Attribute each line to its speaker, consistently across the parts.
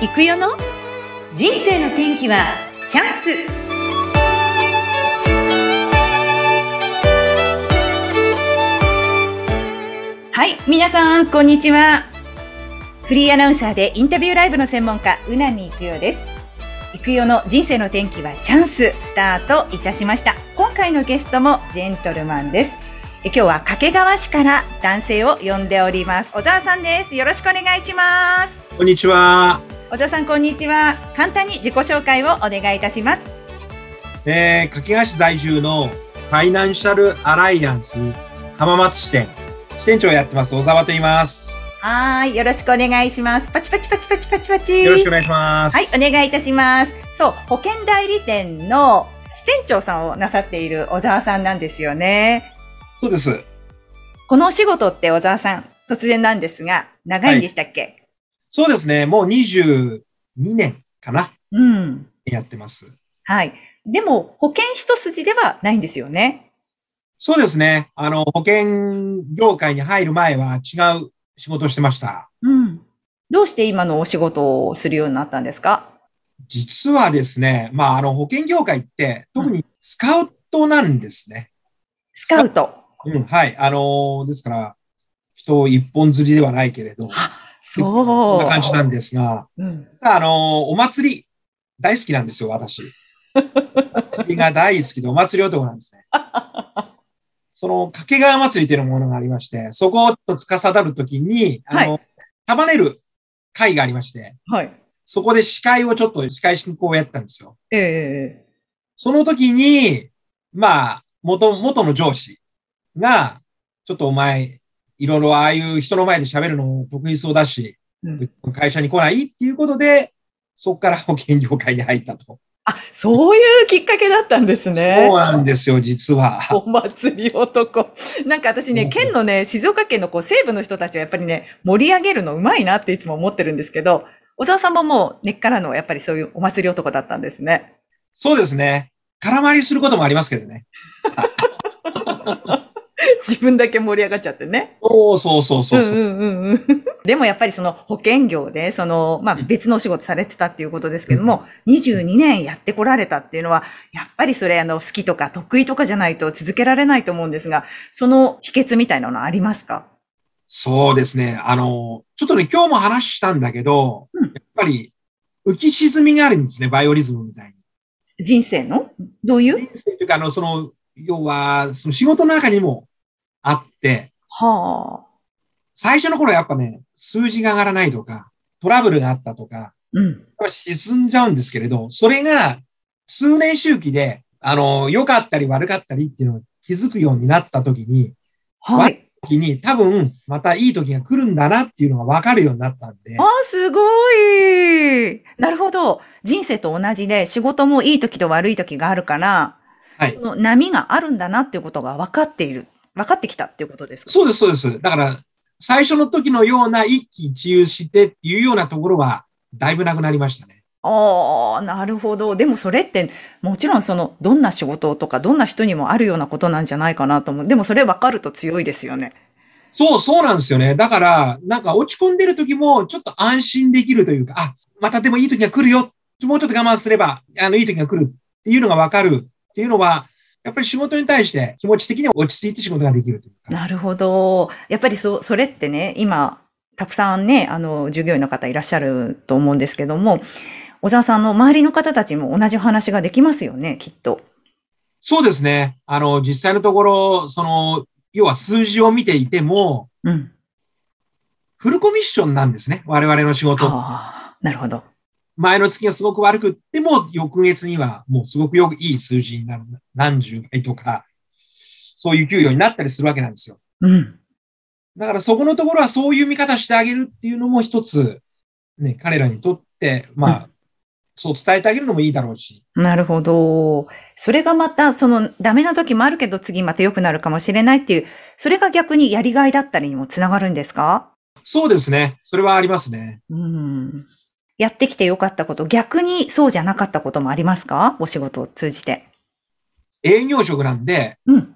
Speaker 1: 行くよの？人生の天気はチャンス。はい皆さんこんにちは。フリーアナウンサーでインタビューライブの専門家うなみいくよです。行くよの人生の天気はチャンス。スタートいたしました。今回のゲストもジェントルマンです。え今日は掛川市から男性を呼んでおります。小沢さんです。よろしくお願いします。
Speaker 2: こんにちは。
Speaker 1: 小沢さんこんにちは簡単に自己紹介をお願いいたします
Speaker 2: えー、掛川市在住のファイナンシャルアライアンス浜松支店支店長をやってます小沢と言います。
Speaker 1: はいよろしくお願いしますパチパチパチパチパチパチ
Speaker 2: よろしくお願いします。
Speaker 1: はい、お願いいたします。そう、保険代理店の支店長さんをなさっている小沢さんなんですよね。
Speaker 2: そうです。
Speaker 1: このお仕事って小沢さん、突然なんですが、長いんでしたっけ、
Speaker 2: そうですね。もう22年かな。
Speaker 1: うん。
Speaker 2: やってます。
Speaker 1: はい。でも、保険一筋ではないんですよね。
Speaker 2: そうですね。あの、保険業界に入る前は違う仕事をしてました。
Speaker 1: うん。どうして今のお仕事をするようになったんですか？
Speaker 2: 実はですね、まあ、あの、保険業界って特にスカウトなんですね。
Speaker 1: スカウト。
Speaker 2: うん、はい。あのですから、人を一本釣りではないけれど、
Speaker 1: あ、
Speaker 2: そ
Speaker 1: そう。
Speaker 2: んな感じなんですが、
Speaker 1: うん。
Speaker 2: さあ、あのお祭り、大好きなんですよ、私。お祭りが大好きで、お祭り男なんですね。その、掛川祭りというものがありまして、そこと司るときに、あの、束ねる会がありまして、
Speaker 1: はい。
Speaker 2: そこで司会をちょっと司会進行をやったんですよ。
Speaker 1: ええ
Speaker 2: その時に、まあ、元、元の上司が、ちょっとお前、いろいろああいう人の前で喋るの得意そうだし、
Speaker 1: うん
Speaker 2: 会社に来ないっていうことで、そこから保険業界に入ったと。
Speaker 1: あ、そういうきっかけだったんですね。
Speaker 2: そうなんですよ、実は。
Speaker 1: お祭り男。なんか私ね、
Speaker 2: うん
Speaker 1: 県のね、静岡県のこう西部の人たちはやっぱりね、盛り上げるのうまいなっていつも思ってるんですけど、小沢さんももう根っからのやっぱりそういうお祭り男だったんですね。
Speaker 2: そうですね。空回りすることもありますけどね。
Speaker 1: 自分だけ盛り上がっちゃってね。
Speaker 2: そうそうそうそうそう。
Speaker 1: んうんうんうん。でもやっぱりその保険業で、その、まあ
Speaker 2: うん
Speaker 1: 別のお仕事されてたっていうことですけども、22年やってこられたっていうのは、やっぱりそれあの好きとか得意とかじゃないと続けられないと思うんですが、その秘訣みたいなのありますか？
Speaker 2: そうですね。あの、ちょっとね、今日も話したんだけど、
Speaker 1: うん
Speaker 2: やっぱり浮き沈みがあるんですね、バイオリズムみたいに。
Speaker 1: 人生の？どういう？
Speaker 2: 人生というか、あの、その、要は、その仕事の中にもあって、
Speaker 1: はあ。
Speaker 2: 最初の頃やっぱね、数字が上がらないとか、トラブルがあったとか、
Speaker 1: うん。
Speaker 2: やっぱ沈んじゃうんですけれど、それが数年周期で、あの、良かったり悪かったりっていうのを気づくようになった時に、
Speaker 1: はい。
Speaker 2: 時に多分またいい時が来るんだなっていうのが分かるようになったんで
Speaker 1: あ、、すごい。なるほど。人生と同じで仕事もいい時と悪い時があるから、
Speaker 2: はい
Speaker 1: その波があるんだなっていうことが分かっている。分かってきたっていうことですか？
Speaker 2: そうです、そうです。だから、最初の時のような一喜一憂してっていうようなところは、だいぶなくなりましたね。
Speaker 1: ああ、なるほど。でもそれって、もちろんその、どんな仕事とか、どんな人にもあるようなことなんじゃないかなと思う。でもそれ分かると強いですよね。
Speaker 2: そう、そうなんですよね。だから、なんか落ち込んでる時も、ちょっと安心できるというか、あ、またでもいい時が来るよ。もうちょっと我慢すれば、あの、いい時が来るっていうのが分かるっていうのは、やっぱり仕事に対して気持ち的には落ち着いて仕事ができるというか。
Speaker 1: なるほど。やっぱりそ、それってね、今、たくさんね、あの、従業員の方いらっしゃると思うんですけども、小沢さんの周りの方たちも同じお話ができますよね、きっと。
Speaker 2: そうですね。あの、実際のところ、その、要は数字を見ていても、
Speaker 1: うん。
Speaker 2: フルコミッションなんですね。我々の仕事。
Speaker 1: ああ、なるほど。
Speaker 2: 前の月がすごく悪くっても、翌月にはもうすごくよくいい数字になる。何十倍とか、そういう給与になったりするわけなんですよ。
Speaker 1: うん。
Speaker 2: だからそこのところはそういう見方してあげるっていうのも一つ、ね、彼らにとって、まあ、そう伝えてあげるのもいいだろうし。
Speaker 1: なるほど。それがまた、その、ダメな時もあるけど、次また良くなるかもしれないっていう、それが逆にやりがいだったりにもつながるんですか？
Speaker 2: そうですね。それはありますね。
Speaker 1: うん。やってきて良かったこと、逆にそうじゃなかったこともありますか？お仕事を通じて。
Speaker 2: 営業職なんで、
Speaker 1: うん。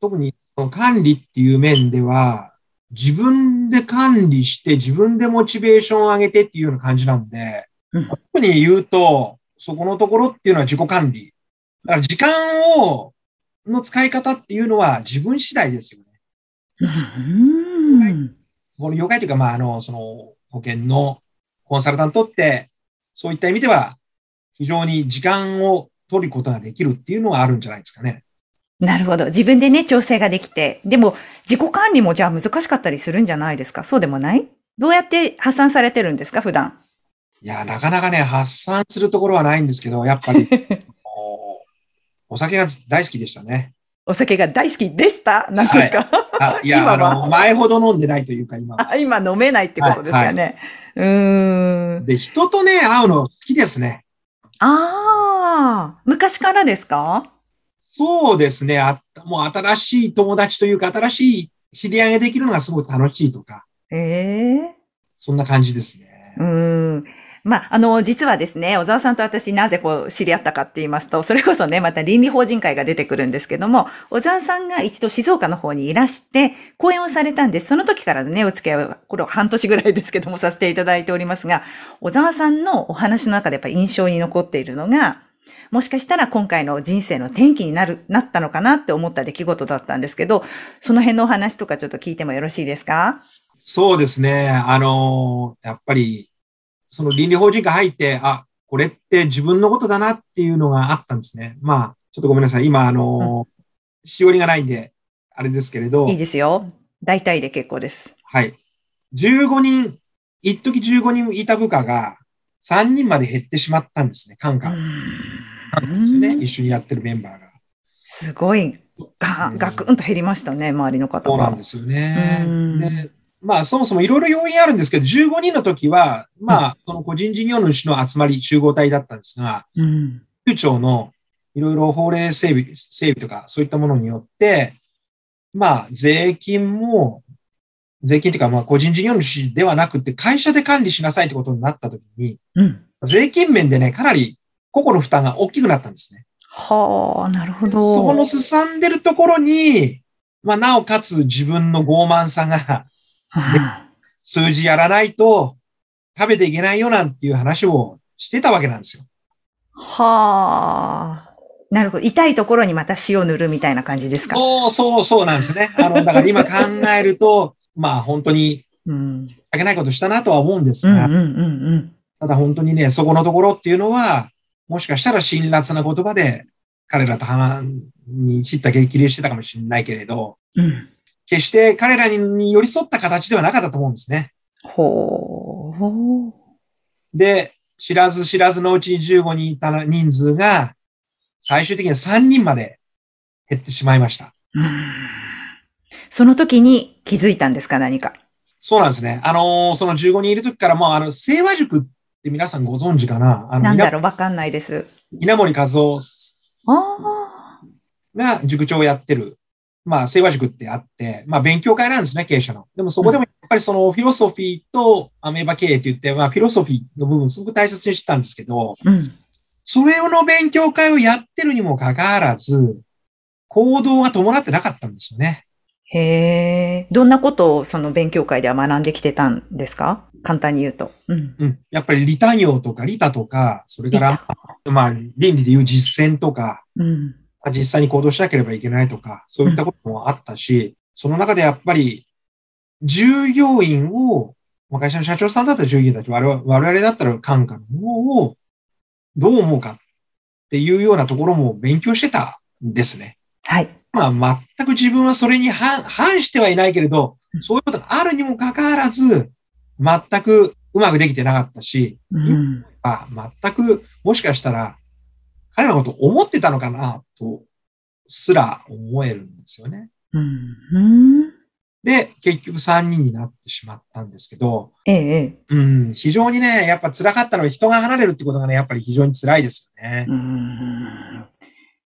Speaker 2: 特にその管理っていう面では、自分で管理して自分でモチベーションを上げてっていうような感じなんで、
Speaker 1: うん
Speaker 2: 特に言うと、そこのところっていうのは自己管理。だから時間を、の使い方っていうのは自分次第ですよね。
Speaker 1: うん。
Speaker 2: この業界というか、まあ、あの、その、保険のコンサルタントって、そういった意味では、非常に時間を取ることができるっていうのはあるんじゃないですかね。
Speaker 1: なるほど。自分でね、調整ができて。でも、自己管理もじゃあ難しかったりするんじゃないですか？そうでもない？どうやって発散されてるんですか？普段。
Speaker 2: いや、なかなかね、発散するところはないんですけど、やっぱり、おお酒が大好きでしたね。
Speaker 1: お酒が大好きでした？なんですか、
Speaker 2: あいや、
Speaker 1: 今は
Speaker 2: あの、前ほど飲んでないというか、今は。
Speaker 1: あ今飲めないってことですかね。うーん。
Speaker 2: で、人とね、会うの好きですね。
Speaker 1: ああ、昔からですか？
Speaker 2: そうですね。あもう新しい友達というか、新しい知り合いができるのがすごく楽しいとか、
Speaker 1: ええ
Speaker 2: そんな感じですね。
Speaker 1: うーん。まあ、あの、実はですね、小沢さんと私なぜこう知り合ったかって言いますと、それこそね、また倫理法人会が出てくるんですけども、小沢さんが一度静岡の方にいらして、講演をされたんです。その時からね、お付き合いは、これ半年ぐらいですけども、させていただいておりますが、小沢さんのお話の中でやっぱり印象に残っているのが、もしかしたら今回の人生の転機になる、なったのかなって思った出来事だったんですけど、その辺のお話とかちょっと聞いてもよろしいですか？
Speaker 2: そうですね。あのやっぱり、その倫理法人会入って、あ、これって自分のことだなっていうのがあったんですね。まあ、ちょっとごめんなさい。今、あのしおりがないんで、あれですけれど、
Speaker 1: いいですよ。大体で結構です。
Speaker 2: はい。15人、一時15人いた部下が3人まで減ってしまったんですね。カンカン。ですよね。一緒にやってるメンバーが。
Speaker 1: すごい、ガガクンと減りましたね、周りの方が。
Speaker 2: そうなんですよねまあ、そもそもいろいろ要因あるんですけど、15人の時は、まあ、その個人事業主の集まり、集合体だったんですが、
Speaker 1: うん。
Speaker 2: 宮長のいろいろ法令整備、整備とか、そういったものによって、まあ、税金も、税金というか、まあ、個人事業主ではなくて、会社で管理しなさいってことになった時に、
Speaker 1: うん。
Speaker 2: 税金面でね、かなり個々の負担が大きくなったんですね。
Speaker 1: はあ、なるほど。
Speaker 2: そこのすさんでるところに、まあ、なおかつ自分の傲慢さが、数字やらないと食べていけないよなんていう話をしてたわけなんですよ。
Speaker 1: はあ。なるほど。痛いところにまた塩塗るみたいな感じですか？
Speaker 2: そうそうそうなんですね。あの、だから今考えると、まあ本当に
Speaker 1: うん。
Speaker 2: いけないことしたなとは思うんですが、
Speaker 1: うんうんうんうん。
Speaker 2: ただ本当にね、そこのところっていうのは、もしかしたら辛辣な言葉で彼らと話に知った激励してたかもしれないけれど、
Speaker 1: うん。
Speaker 2: 決して彼らに寄り添った形ではなかったと思うんですね。
Speaker 1: ほう。
Speaker 2: で、知らず知らずのうちに15人いた人数が、最終的には3人まで減ってしまいました。
Speaker 1: うんその時に気づいたんですか、何か？
Speaker 2: そうなんですね。あのーその15人いる時からもう、あの、清和塾って皆さんご存知かな？あの、稲
Speaker 1: なんだろう、わかんないです。
Speaker 2: 稲森和夫
Speaker 1: ああ。
Speaker 2: が塾長をやってる、まあ、清和塾ってあって、まあ、勉強会なんですね、経営者の。でもそこでもやっぱりそのフィロソフィーとアメーバ経営って言って、まあ、フィロソフィーの部分すごく大切にしてたんですけど、
Speaker 1: うん。
Speaker 2: それの勉強会をやってるにもかかわらず、行動が伴ってなかったんですよね。
Speaker 1: へえ。どんなことをその勉強会では学んできてたんですか？簡単に言うと。うん。
Speaker 2: うん。やっぱり利他業とか利他とか、それから、まあ、倫理でいう実践とか、
Speaker 1: うん。
Speaker 2: まあ実際に行動しなければいけないとか、そういったこともあったし、その中でやっぱり、従業員を、まあ会社の社長さんだったら従業員たち、我々我々だったら感化のものを、どう思うかっていうようなところも勉強してたんですね。
Speaker 1: はい。
Speaker 2: まあ、全く自分はそれに反反してはいないけれど
Speaker 1: うん、
Speaker 2: そういうことがあるにもかかわらず、全くうまくできてなかったし、
Speaker 1: うん。
Speaker 2: あ全くもしかしたら彼らのことを思ってたのかなとすら思えるんですよね。
Speaker 1: うん。うん。
Speaker 2: で、結局3人になってしまったんですけど、
Speaker 1: ええ、ええ。
Speaker 2: うん、非常にね、やっぱ辛かったのは人が離れるってことがね、やっぱり非常に辛いですよね。
Speaker 1: うん。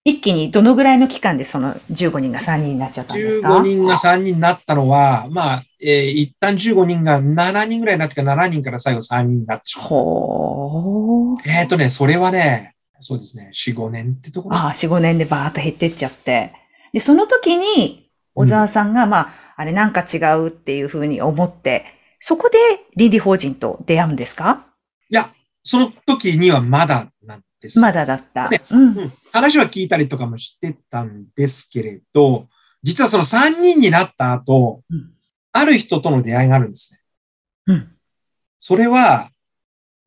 Speaker 1: 一気にどのぐらいの期間でその15人が3人になっちゃったんですか
Speaker 2: ？15人が3人になったのは、まあ、えー一旦15人が7人ぐらいになってから7人から最後3人になってしまう。
Speaker 1: ほー。
Speaker 2: えっ、とね、それはね、そうですね、4、5年ってところ。
Speaker 1: ああ、4、5年でバーッと減ってっちゃって。で、その時に、小沢さんが、まあ、あれなんか違うっていうふうに思って、そこで倫理法人と出会うんですか？
Speaker 2: いや、その時にはまだなんです。
Speaker 1: まだだった。
Speaker 2: ね
Speaker 1: うん。
Speaker 2: うん話は聞いたりとかもしてたんですけれど、実はその3人になった後、
Speaker 1: うん
Speaker 2: ある人との出会いがあるんですね。
Speaker 1: うん。
Speaker 2: それは、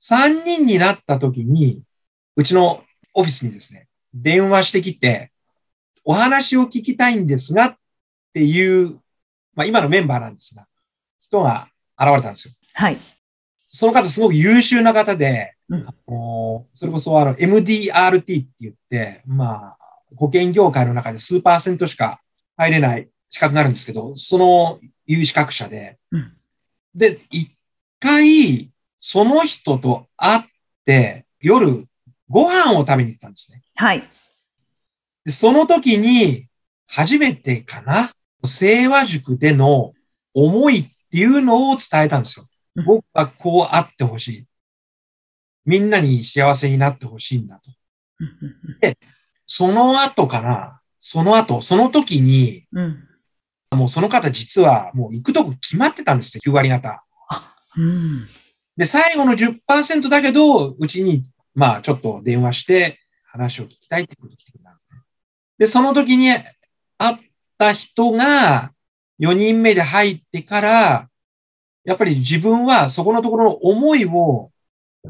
Speaker 2: 3人になった時に、うちのオフィスにですね、電話してきて、お話を聞きたいんですがっていう、まあ今のメンバーなんですが、人が現れたんですよ。
Speaker 1: はい。
Speaker 2: その方すごく優秀な方で、
Speaker 1: うん
Speaker 2: あのそれこそあの MDRT って言って、まあ、保険業界の中で数パーセントしか入れない資格があるんですけど、その有資格者で、
Speaker 1: うん
Speaker 2: で、一回、その人と会って、夜、ご飯を食べに行ったんですね。
Speaker 1: はい。
Speaker 2: でその時に、初めてかな、清和塾での思いっていうのを伝えたんですよ
Speaker 1: うん。
Speaker 2: 僕はこうあってほしい。みんなに幸せになってほしいんだと。その後かな、その後、その時に、
Speaker 1: うん。
Speaker 2: もうその方実はもう行くとこ決まってたんですよ、9割方。
Speaker 1: うん。
Speaker 2: で、最後の10%だけど、うちに、まあ、ちょっと電話して話を聞きたいってことを来てくれたんでその時に会った人が4人目で入ってから、やっぱり自分はそこのところの思いを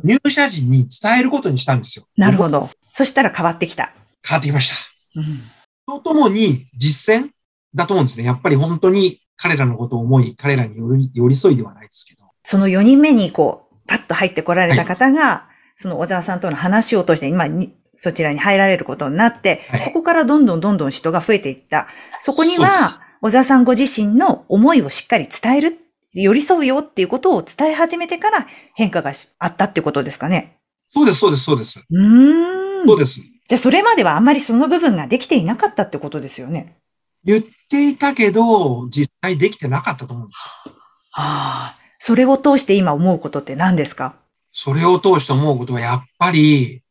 Speaker 2: 入社時に伝えることにしたんですよ。ど。
Speaker 1: なるほど。そしたら変わってきた。
Speaker 2: 変わってきました。
Speaker 1: うん。
Speaker 2: とともに実践だと思うんですね。やっぱり本当に彼らのことを思い、彼らに寄り寄り添いではないですけど。
Speaker 1: その4人目にこう、パッと入ってこられた方が、その小沢さんとの話を通して今に、そちらに入られることになって、
Speaker 2: はい
Speaker 1: そこからどんどんどんどん人が増えていった。そこには、小沢さんご自身の思いをしっかり伝える、寄り添うよっていうことを伝え始めてから変化がしあったってことですかね。
Speaker 2: そうです、そうです、そうです。
Speaker 1: うーん。
Speaker 2: そうです。
Speaker 1: じゃあそれまではあんまりその部分ができていなかったってことですよね。
Speaker 2: 言っていたけど、実際できてなかったと思うんですよ。
Speaker 1: はあ。それを通して今思うことって何ですか？
Speaker 2: それを通して思うことは、やっぱり、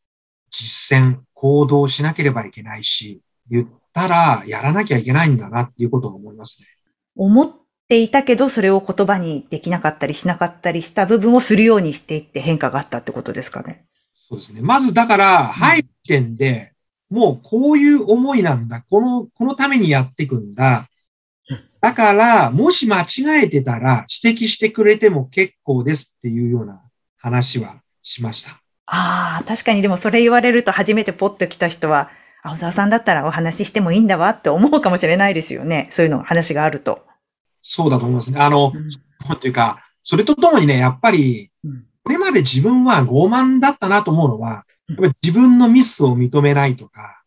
Speaker 2: 実践、行動しなければいけないし、言ったら、やらなきゃいけないんだなっていうことを思いますね。
Speaker 1: 思っていたけど、それを言葉にできなかったりしなかったりした部分をするようにしていって変化があったってことですかね。
Speaker 2: そうですね。まず、だから、入る時点で、もうこういう思いなんだ。この、このためにやっていくんだ
Speaker 1: うん。
Speaker 2: だから、もし間違えてたら、指摘してくれても結構ですっていうような話はしました。
Speaker 1: ああ、確かにでもそれ言われると初めてポッと来た人は、青沢さんだったらお話ししてもいいんだわって思うかもしれないですよね。そういうの話があると。
Speaker 2: そうだと思いますね。あの、
Speaker 1: うん
Speaker 2: なんていうか、それとともにね、やっぱり、
Speaker 1: うん
Speaker 2: これまで自分は傲慢だったなと思うのは、
Speaker 1: うん
Speaker 2: やっぱり自分のミスを認めないとか、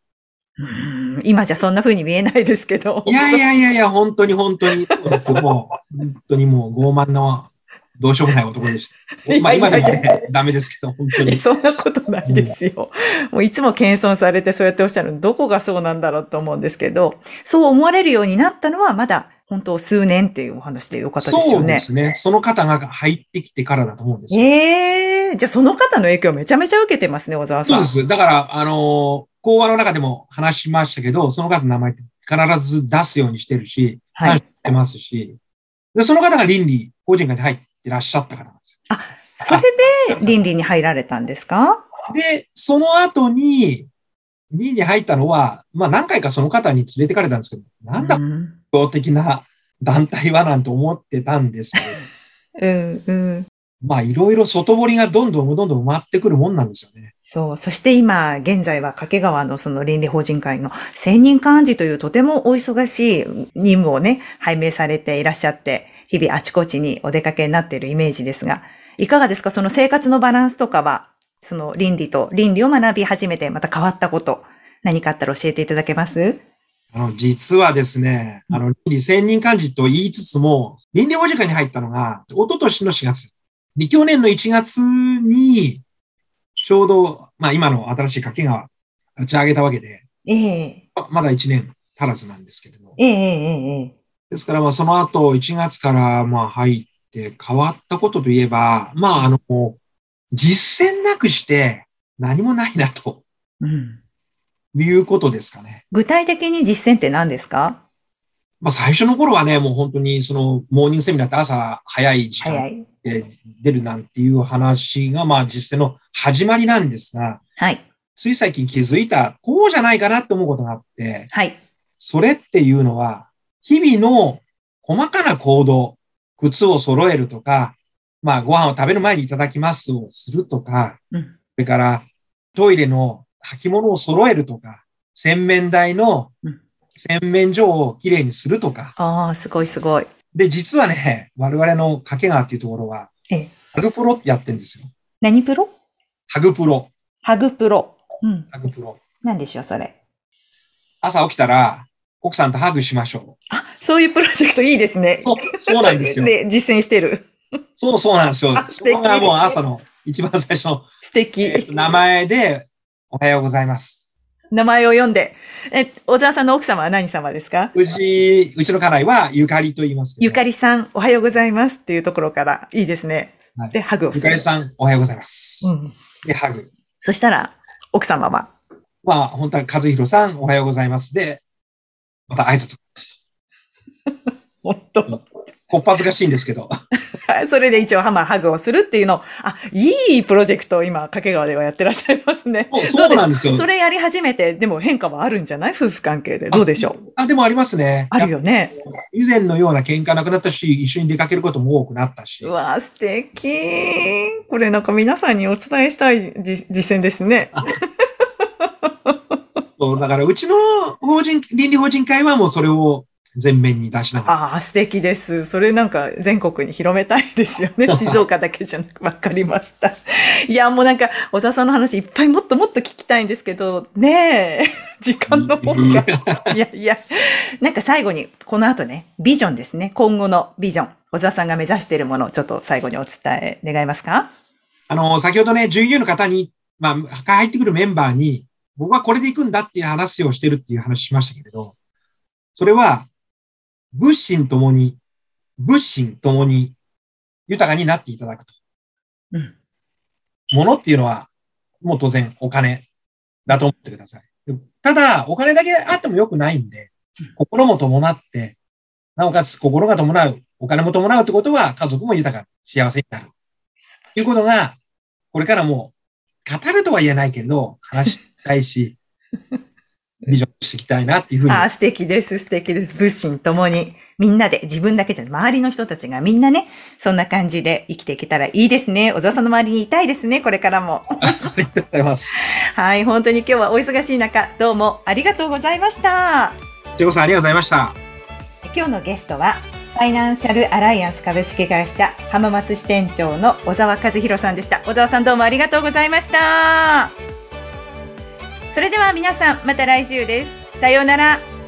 Speaker 1: うん今じゃそんな風に見えないですけど。
Speaker 2: いやいやいやいや、本当に本当に、そうですよもう、本当にもう傲慢な、どうしようもない男でした。まあ今でもダメですけど、本当に。
Speaker 1: そんなことないですよ。もういつも謙遜されてそうやっておっしゃるの、どこがそうなんだろうと思うんですけど、そう思われるようになったのはまだ本当数年っていうお話でよかったです
Speaker 2: そうで
Speaker 1: よね。
Speaker 2: すね。その方が入ってきてからだと思うんですよ。
Speaker 1: ええじゃあその方の影響めちゃめちゃ受けてますね、小沢さん。
Speaker 2: そうです。だから、あの、講話の中でも話しましたけど、その方の名前って必ず出すようにしてるし、
Speaker 1: はい
Speaker 2: 話してますし、で、その方が倫理、法人会に入ってらっしゃった方なんです
Speaker 1: それで倫理に入られたんですか？
Speaker 2: よ。で、その後に、倫理に入ったのは、まあ何回かその方に連れてかれたんですけど、なんだ、
Speaker 1: うん、
Speaker 2: 公的な団体はなんて思ってたんですけど、
Speaker 1: うん、うん。
Speaker 2: まあいろいろ外堀がどんどんどんどん埋まってくるもんなんですよね。
Speaker 1: そう。そして今、現在は掛川のその倫理法人会の専任幹事というとてもお忙しい任務をね、拝命されていらっしゃって、日々あちこちにお出かけになっているイメージですが、いかがですか？その生活のバランスとかは、その倫理と倫理を学び始めてまた変わったこと、何かあったら教えていただけます？
Speaker 2: あの、実はですね、あの、倫理専任幹事と言いつつも、倫理法人会に入ったのが、一昨年の4月。で去年の1月に、ちょうど、まあ今の新しい掛川立ち上げたわけで、
Speaker 1: ええ。
Speaker 2: ままだ1年足らずなんですけれど。
Speaker 1: ええええええ
Speaker 2: ですから、まあその後1月からまあ入って変わったことといえば、まああの、実践なくして何もないなと
Speaker 1: うん。
Speaker 2: いうことですかね。
Speaker 1: 具体的に実践って何ですか？
Speaker 2: まあ最初の頃はね、もう本当にそのモーニングセミナーって朝早い時間。で出るなんていう話がまあ実践の始まりなんですが、
Speaker 1: はい。
Speaker 2: つい最近気づいた、こうじゃないかなって思うことがあって、
Speaker 1: はい。
Speaker 2: それっていうのは、日々の細かな行動、靴を揃えるとか、まあご飯を食べる前にいただきますをするとか、
Speaker 1: うん。
Speaker 2: それからトイレの履物を揃えるとか、洗面台の
Speaker 1: うん
Speaker 2: 洗面所をきれいにするとか。
Speaker 1: ああ、すごいすごい。
Speaker 2: で、実はね、我々の掛川っていうところは、
Speaker 1: ええ
Speaker 2: ハグプロってやってるんですよ。
Speaker 1: 何プロ？
Speaker 2: ハグプロ。
Speaker 1: ハグプロ。うん。
Speaker 2: ハグプロ。
Speaker 1: 何でしょう、それ。
Speaker 2: 朝起きたら、奥さんとハグしましょ
Speaker 1: あ、そういうプロジェクトいいですね
Speaker 2: う。。そう、そうなんですよ。
Speaker 1: で、実践してる。
Speaker 2: そうそうなんですよ
Speaker 1: あ。素
Speaker 2: そ
Speaker 1: 敵
Speaker 2: こがもう朝の一番最初の、
Speaker 1: 素敵。
Speaker 2: えーと名前で、おはようございます。
Speaker 1: 名前を読んで。え、小沢さんの奥様は何様ですか？
Speaker 2: うち、うちの家内はゆかりと言います。
Speaker 1: ゆかりさん、おはようございますっていうところから、いいですね。
Speaker 2: はい
Speaker 1: で、ハグをする。
Speaker 2: ゆかりさん、おはようございます。
Speaker 1: うん。
Speaker 2: で、ハグ。
Speaker 1: そしたら、奥様は、
Speaker 2: まあ、本当は和弘さん、おはようございます。で、また挨拶です。
Speaker 1: 本当。
Speaker 2: こっぱずかしいんですけど。
Speaker 1: それで一応ハマーハグをするっていうのを、あ、いいプロジェクトを今、掛川ではやってらっしゃいますね。
Speaker 2: そうなんですよ。
Speaker 1: それやり始めて、でも変化はあるんじゃない？夫婦関係で。どうでしょう？
Speaker 2: あ、でもありますね。
Speaker 1: あるよね。
Speaker 2: 以前のような喧嘩なくなったし、一緒に出かけることも多くなったし。
Speaker 1: うわー素敵。これなんか皆さんにお伝えしたいじ実践ですね。
Speaker 2: そうだから、うちの法人、倫理法人会はもうそれを前面に出しながら。
Speaker 1: ああ、素敵です。それなんか全国に広めたいですよね。静岡だけじゃなくわかりました。いや、もうなんか、小沢さんの話いっぱいもっともっと聞きたいんですけど、ねえ、時間の方が。いやいや、なんか最後に、この後ね、ビジョンですね。今後のビジョン。小沢さんが目指しているものをちょっと最後にお伝え願いますか？
Speaker 2: あの、先ほどね、従業員の方に、まあ、入ってくるメンバーに、僕はこれで行くんだっていう話をしてるっていう話しましたけれど、それは、物心ともに、物心ともに豊かになっていただくと。
Speaker 1: うん。
Speaker 2: ものっていうのは、もう当然お金だと思ってください。でただ、お金だけあってもよくないんで、心も伴って、なおかつ心が伴う、お金も伴うってことは、家族も豊か、幸せになる。ということが、これからも、語るとは言えないけれど、話したいし、ビジョンしていきたいなっていうふうに。
Speaker 1: ああ、素敵です、素敵です。物心ともに、みんなで、自分だけじゃ周りの人たちがみんなね、そんな感じで生きていけたらいいですね。小沢さんの周りにいたいですね、これからも。
Speaker 2: ありがとうございます。
Speaker 1: はい、本当に今日はお忙しい中、どうもありがとうございました。
Speaker 2: ジェコさんありがとうございました。
Speaker 1: 今日のゲストは、ファイナンシャルアライアンス株式会社浜松支店長の小沢和弘さんでした。小沢さんどうもありがとうございました。それでは皆さん、また来週です。さようなら。